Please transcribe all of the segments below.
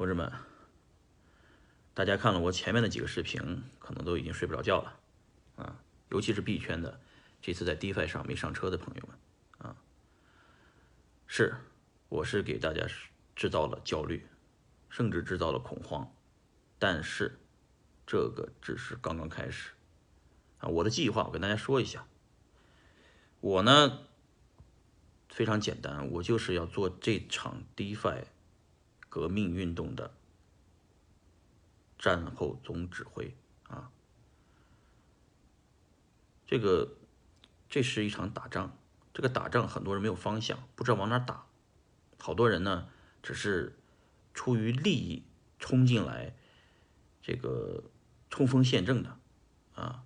同志们，大家看了我前面的几个视频，可能都已经睡不着觉了啊，尤其是币圈的，这次在 DeFi 上没上车的朋友们啊，是，我是给大家制造了焦虑，甚至制造了恐慌，但是这个只是刚刚开始啊，我的计划我跟大家说一下，我呢非常简单，我就是要做这场 DeFi。革命运动的战后总指挥啊，这个这是一场打仗，这个打仗很多人没有方向，不知道往哪打，好多人呢只是出于利益冲进来，这个冲锋陷阵的啊，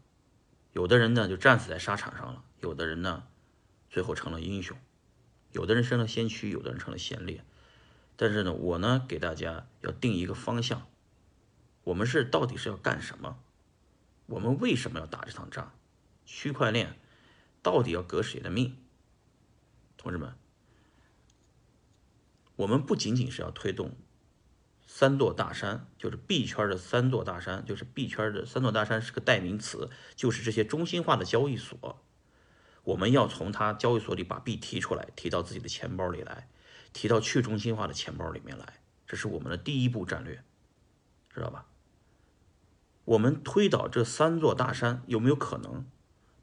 有的人呢就战死在沙场上了，有的人呢最后成了英雄，有的人升了先驱，有的人成了先烈。但是呢，我呢给大家要定一个方向，我们是到底是要干什么？我们为什么要打这场仗？区块链到底要革谁的命？同志们，我们不仅仅是要推动三座大山，就是币圈的三座大山，就是币圈的三座大山是个代名词，就是这些中心化的交易所，我们要从它交易所里把币提出来，提到自己的钱包里来。提到去中心化的钱包里面来，这是我们的第一步战略，知道吧？我们推倒这三座大山有没有可能？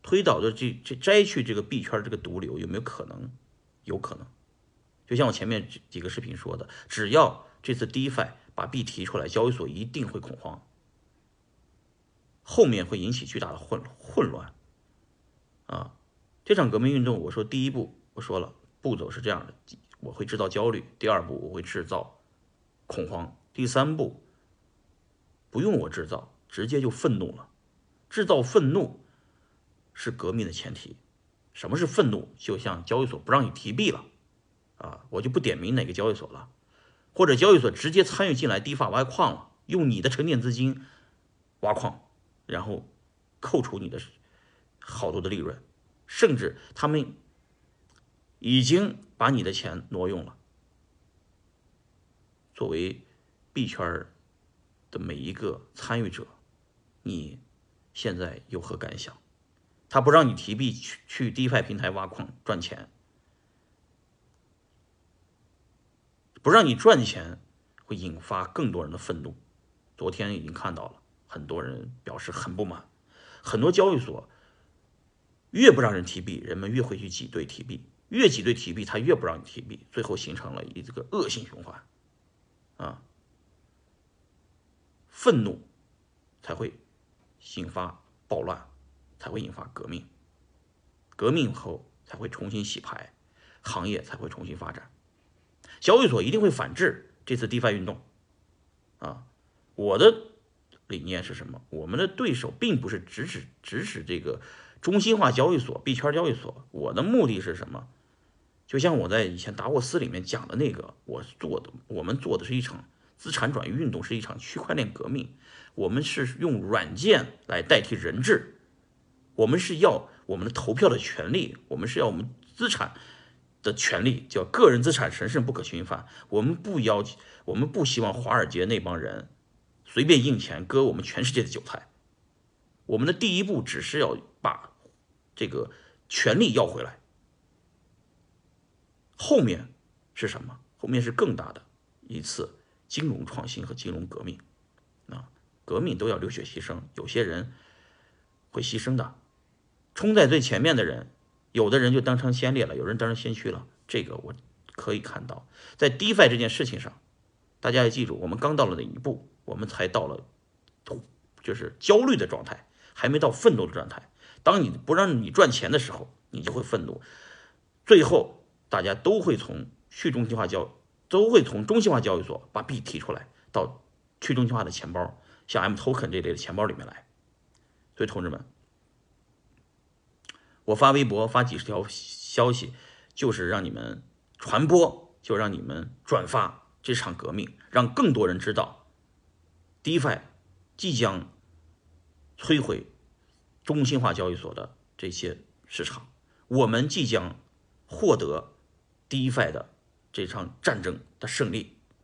推倒的这这摘去这个币圈这个毒瘤有没有可能？有可能。就像我前面几个视频说的，只要这次 DeFi 把币提出来，交易所一定会恐慌，后面会引起巨大的混混乱。啊，这场革命运动，我说第一步，我说了步骤是这样的。我会制造焦虑。第二步，我会制造恐慌。第三步，不用我制造，直接就愤怒了。制造愤怒是革命的前提。什么是愤怒？就像交易所不让你提币了，啊，我就不点名哪个交易所了，或者交易所直接参与进来低发挖矿了，用你的沉淀资金挖矿，然后扣除你的好多的利润，甚至他们。已经把你的钱挪用了。作为币圈的每一个参与者，你现在有何感想？他不让你提币去去 DeFi 平台挖矿赚钱，不让你赚钱会引发更多人的愤怒。昨天已经看到了，很多人表示很不满。很多交易所越不让人提币，人们越会去挤兑提币。越挤兑提币，他越不让你提币，最后形成了一这个恶性循环，啊，愤怒才会引发暴乱，才会引发革命，革命后才会重新洗牌，行业才会重新发展，交易所一定会反制这次 DeFi 运动，啊，我的理念是什么？我们的对手并不是直指直指这个中心化交易所、币圈交易所，我的目的是什么？就像我在以前达沃斯里面讲的那个，我做的，我们做的是一场资产转移运动，是一场区块链革命。我们是用软件来代替人质，我们是要我们的投票的权利，我们是要我们资产的权利，叫个人资产神圣不可侵犯。我们不要，我们不希望华尔街那帮人随便印钱割我们全世界的韭菜。我们的第一步只是要把这个权利要回来。后面是什么？后面是更大的一次金融创新和金融革命啊！革命都要流血牺牲，有些人会牺牲的。冲在最前面的人，有的人就当成先烈了，有人当成先驱了。这个我可以看到，在 DeFi 这件事情上，大家要记住，我们刚到了哪一步？我们才到了就是焦虑的状态，还没到愤怒的状态。当你不让你赚钱的时候，你就会愤怒，最后。大家都会从去中心化交，都会从中心化交易所把币提出来，到去中心化的钱包，像 M Token 这类的钱包里面来。所以，同志们，我发微博发几十条消息，就是让你们传播，就让你们转发这场革命，让更多人知道，DeFi 即将摧毁中心化交易所的这些市场，我们即将获得。第一派的这场战争的胜利。